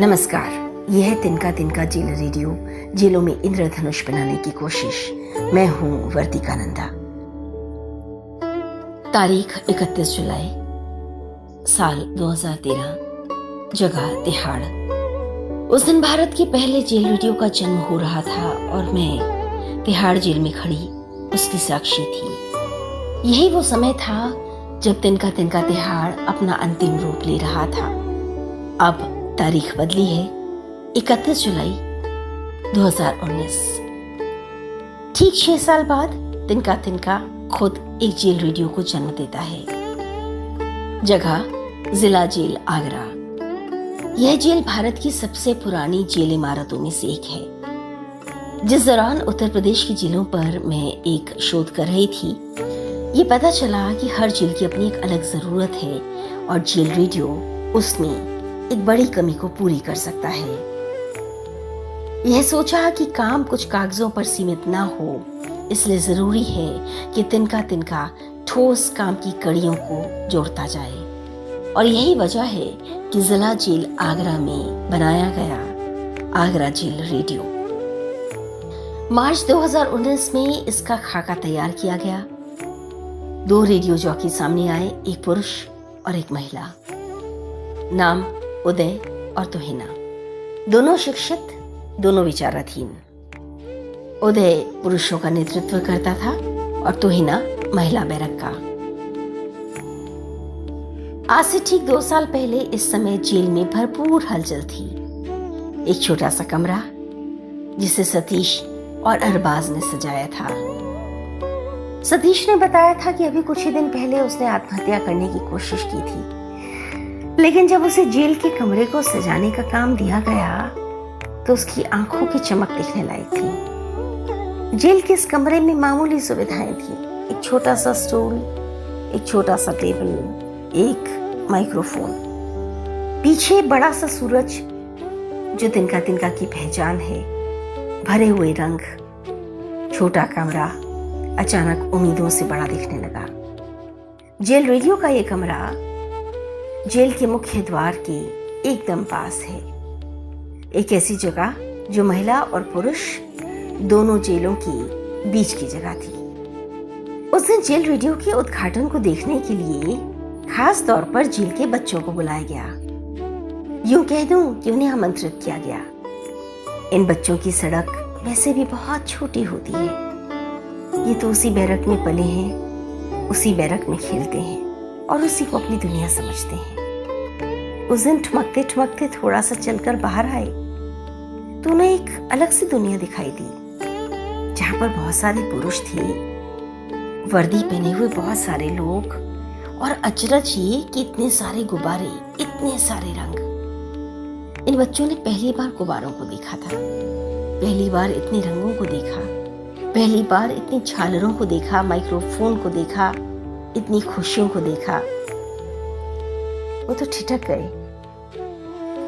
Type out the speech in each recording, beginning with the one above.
नमस्कार, यह तिनका तिनका जेल रेडियो, जेलों में इंद्रधनुष बनाने की कोशिश। मैं हूँ वर्तिका नंदा तारीख 31 जुलाई, साल 2013 जगह तिहाड़। उस दिन भारत के पहले जेल रेडियो का जन्म हो रहा था और मैं तिहाड़ जेल में खड़ी उसकी साक्षी थी। यही वो समय था जब तिनका तिनका तिहाड़ अपना अंतिम रूप ले रहा था। अब तारीख बदली है 31 जुलाई 2019 ठीक छह साल बाद तिनका तिनका खुद एक जेल रेडियो को जन्म देता है। जगह जिला जेल आगरा। यह जेल भारत की सबसे पुरानी जेल इमारतों में से एक है। जिस दौरान उत्तर प्रदेश की जेलों पर मैं एक शोध कर रही थी, ये पता चला कि हर जेल की अपनी एक अलग ज़रूरत है और जेल रेडियो उसमें एक बड़ी कमी को पूरी कर सकता है। यह सोचा कि काम कुछ कागजों पर सीमित ना हो, इसलिए ज़रूरी है कि तिनका तिनका ठोस काम की कड़ियों को जोड़ता जाए। और यही वजह है कि जिला जेल आगरा में बनाया गया आगरा जेल रेडियो। मार्च 2019 में इसका खाका तैयार किया गया। दो रेडियो जॉकी सामने आए, एक पुरुष और एक महिला। नाम उदय और तुहिना। दोनों शिक्षित, दोनों विचाराधीन। उदय पुरुषों का नेतृत्व करता था और तुहिना महिला बैरक का। आज से ठीक दो साल पहले इस समय जेल में भरपूर हलचल थी। एक छोटा सा कमरा, जिसे सतीश और अरबाज ने सजाया था। सतीश ने बताया था कि अभी कुछ ही दिन पहले उसने आत्महत्या करने की कोशिश की थी। लेकिन जब उसे जेल के कमरे को सजाने का काम दिया गया तो उसकी आँखों की चमक दिखने लायक थी। जेल के इस कमरे में मामूली सुविधाएँ थी। एक छोटा सा स्टूल, एक छोटा सा टेबल, एक माइक्रोफोन। पीछे बड़ा सा सूरज, जो तिनका तिनका की पहचान है। भरे हुए रंग, छोटा कमरा, अचानक उम्मीदों से बड़ा दिखने लगा। जेल रेडियो का ये कमरा जेल के मुख्य द्वार के एकदम पास है। एक ऐसी जगह जो महिला और पुरुष दोनों जेलों की बीच की जगह थी। उस दिन जेल रेडियो के उद्घाटन को देखने के लिए खास तौर पर जेल के बच्चों को बुलाया गया। यूँ कह दूँ कि उन्हें आमंत्रित किया गया। इन बच्चों की सड़क वैसे भी बहुत छोटी होती है। ये तो उसी बैरक में पले हैं, उसी बैरक में खेलते हैं और उसी को अपनी दुनिया समझते हैं। उस दिन ठमकते ठमकते थोड़ा सा चलकर बाहर आए। तो उन्हें एक अलग सी दुनिया दिखाई दी, जहाँ पर बहुत सारे पुरुष थे। वर्दी पहने हुए बहुत सारे लोग और अचरज ये कि इतने सारे गुब्बारे, इतने सारे रंग। इन बच्चों ने पहली बार गुब्बारों को देखा था। पहली बार इतने रंगों को देखा। पहली बार इतनी झालरों को देखा, माइक्रोफोन को देखा, इतनी खुशियों को देखा। वो तो ठिठक गए।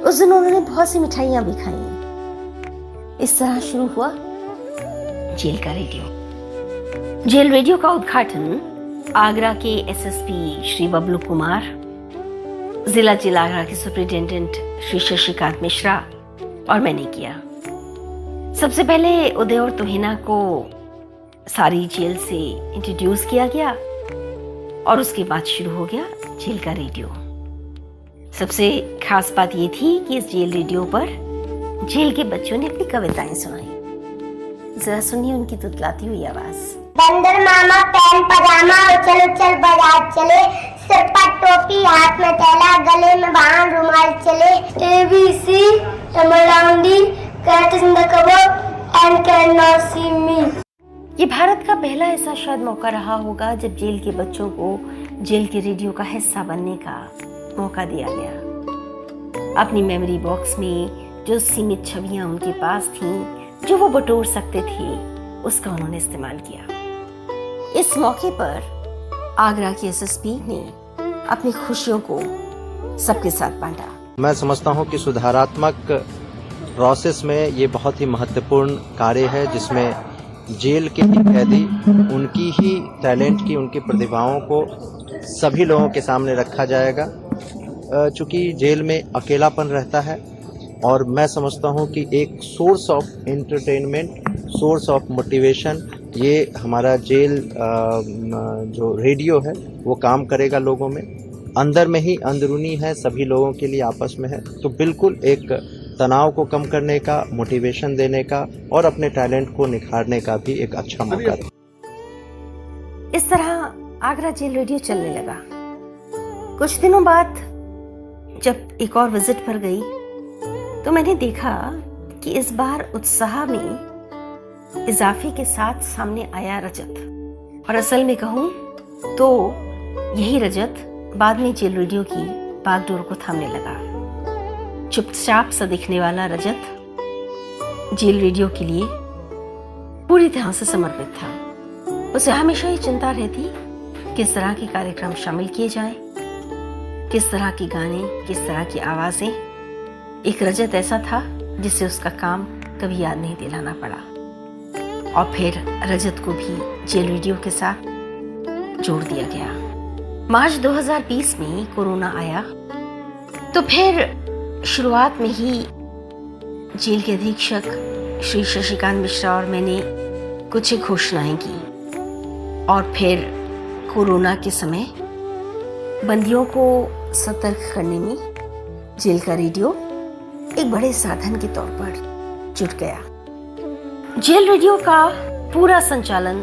उस दिन उन्होंने बहुत सी मिठाइयाँ भी खाई इस तरह शुरू हुआ जेल का रेडियो। जेल रेडियो का उद्घाटन आगरा के एसएसपी श्री बबलू कुमार, जिला जेल आगरा के सुप्रिंटेंडेंट श्री शशिकांत मिश्रा और मैंने किया। सबसे पहले उदय और तुहिना को सारी जेल से इंट्रोड्यूस किया गया और उसके बाद शुरू हो गया जेल का रेडियो। सबसे खास बात ये थी कि इस जेल रेडियो पर जेल के बच्चों ने अपनी कविताएँ सुनाई। जरा सुनिए उनकी तुतलाती हुई आवाज़। बंदर मामा पैन पजामा उछल उछल बाज़ार चले। सिर पर टोपी हाथ में थैला गले में बाण रुमाल चले। A B C Tamil Nadu cat in the cupboard and cannot see me. ये भारत का पहला ऐसा शायद मौका रहा होगा जब जेल के बच्चों को जेल के रेडियो का हिस्सा बनने का। मौका दिया गया। अपनी मेमोरी बॉक्स में जो सीमित छवियाँ उनके पास थीं, जो वो बटोर सकते थे, उसका उन्होंने इस्तेमाल किया। इस मौके पर आगरा की एसएसपी ने अपनी खुशियों को सबके साथ बांटा। मैं समझता हूँ कि सुधारात्मक प्रोसेस में ये बहुत ही महत्वपूर्ण कार्य है, जिसमें जेल के कैदी, उनकी ही टैलेंट की, उनकी प्रतिभाओं को सभी लोगों के सामने रखा जाएगा। चूँकि जेल में अकेलापन रहता है और मैं समझता हूँ कि एक source of entertainment source of motivation ये हमारा जेल जो रेडियो है, वो काम करेगा लोगों में। अंदर में ही अंदरूनी है, सभी लोगों के लिए आपस में है। तो बिल्कुल एक तनाव को कम करने का मोटिवेशन देने का और अपने टैलेंट को निखारने का भी एक अच्छा मौका है। इस तरह आगरा जेल रेडियो चलने लगा। कुछ दिनों बाद जब एक और विज़िट पर गई तो मैंने देखा कि इस बार उत्साह में इजाफे के साथ सामने आया रजत। और असल में कहूँ तो यही रजत बाद में जेल रेडियो की बागडोर को थामने लगा। चुपचाप सा दिखने वाला रजत जेल रेडियो के लिए पूरी तरह से समर्पित था। उसे हमेशा ही चिंता रहती किस तरह के कार्यक्रम शामिल किए जाएँ, किस तरह के गाने, किस तरह की आवाज़ें? एक रजत ऐसा था जिसे उसका काम कभी याद नहीं दिलाना पड़ा। और फिर रजत को भी जेल रेडियो के साथ जोड़ दिया गया। मार्च 2020 में कोरोना आया तो फिर शुरुआत में ही जेल के अधीक्षक श्री शशिकांत मिश्रा और मैंने कुछ घोषणाएँ की। और फिर कोरोना के समय बंदियों को सतर्क करने में जेल का रेडियो एक बड़े साधन के तौर पर जुट गया। जेल रेडियो का पूरा संचालन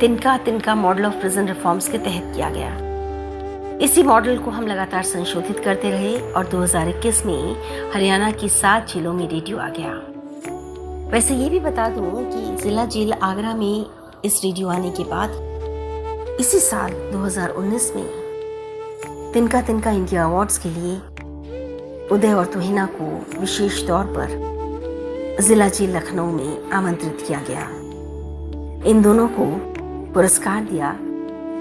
तिनका तिनका मॉडल ऑफ़ प्रिजन रिफॉर्म्स के तहत किया गया। इसी मॉडल को हम लगातार संशोधित करते रहे और 2021 में हरियाणा की सात जेलों में रेडियो आ गया। वैसे ये भी बता दूँ कि जिला जेल आगरा में इस रेडियो आने के बाद इसी साल 2019 में तिनका तिनका इंडिया अवार्ड्स के लिए उदय और तुहिना को विशेष तौर पर जिला जेल लखनऊ में आमंत्रित किया गया। इन दोनों को पुरस्कार दिया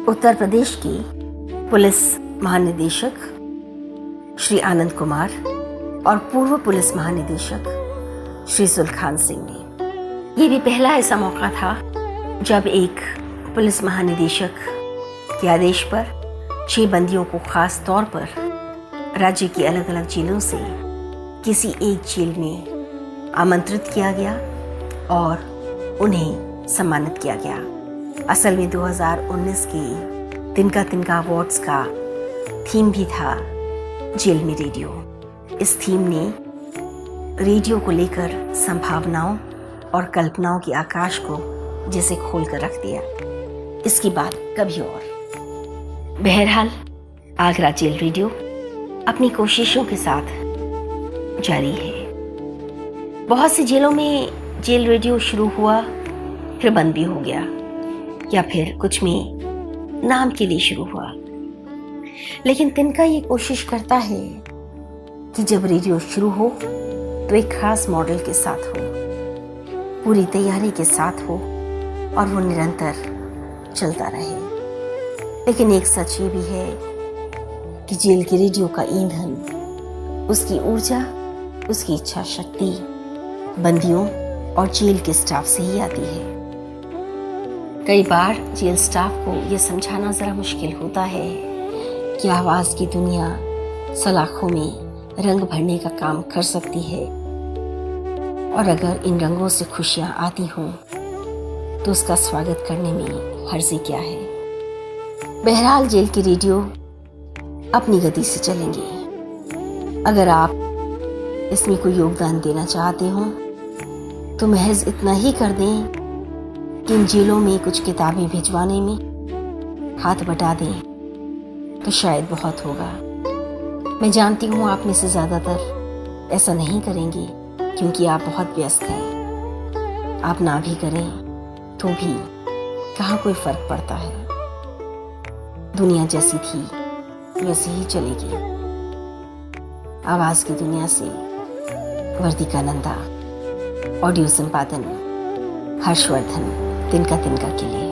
उत्तर प्रदेश के पुलिस महानिदेशक श्री आनंद कुमार और पूर्व पुलिस महानिदेशक श्री सुलखान सिंह ने। ये भी पहला ऐसा मौका था जब एक पुलिस महानिदेशक के आदेश पर छह बंदियों को खास तौर पर राज्य की अलग अलग जेलों से किसी एक जेल में आमंत्रित किया गया और उन्हें सम्मानित किया गया। असल में 2019 की तिनका तिनका अवार्ड्स का थीम भी था जेल में रेडियो। इस थीम ने रेडियो को लेकर संभावनाओं और कल्पनाओं के आकाश को जैसे खोल कर रख दिया। इसकी बात कभी और। बहरहाल, आगरा जेल रेडियो अपनी कोशिशों के साथ जारी है। बहुत सी जेलों में जेल रेडियो शुरू हुआ, फिर बंद भी हो गया, या फिर कुछ में नाम के लिए शुरू हुआ। लेकिन तिनका ये कोशिश करता है कि जब रेडियो शुरू हो तो एक खास मॉडल के साथ हो, पूरी तैयारी के साथ हो, और वो निरंतर चलता रहे। लेकिन एक सच ये भी है कि जेल के रेडियो का ईंधन, उसकी ऊर्जा, उसकी इच्छा शक्ति बंदियों और जेल के स्टाफ से ही आती है। कई बार जेल स्टाफ को यह समझाना ज़रा मुश्किल होता है कि आवाज़ की दुनिया सलाखों में रंग भरने का काम कर सकती है। और अगर इन रंगों से खुशियाँ आती हों तो उसका स्वागत करने में हर्जी क्या है? बहरहाल जेल की रेडियो अपनी गति से चलेंगे। अगर आप इसमें कोई योगदान देना चाहते हो तो महज इतना ही कर दें कि इन जेलों में कुछ किताबें भिजवाने में हाथ बटा दें तो शायद बहुत होगा। मैं जानती हूँ आप में से ज़्यादातर ऐसा नहीं करेंगे, क्योंकि आप बहुत व्यस्त हैं। आप ना भी करें तो भी कहाँ कोई फ़र्क पड़ता है? दुनिया जैसी थी, वैसी ही चलेगी। आवाज़ की दुनिया से वर्दिका नंदा, ऑडियो संपादन, हर्षवर्धन तिनका तिनका के लिए।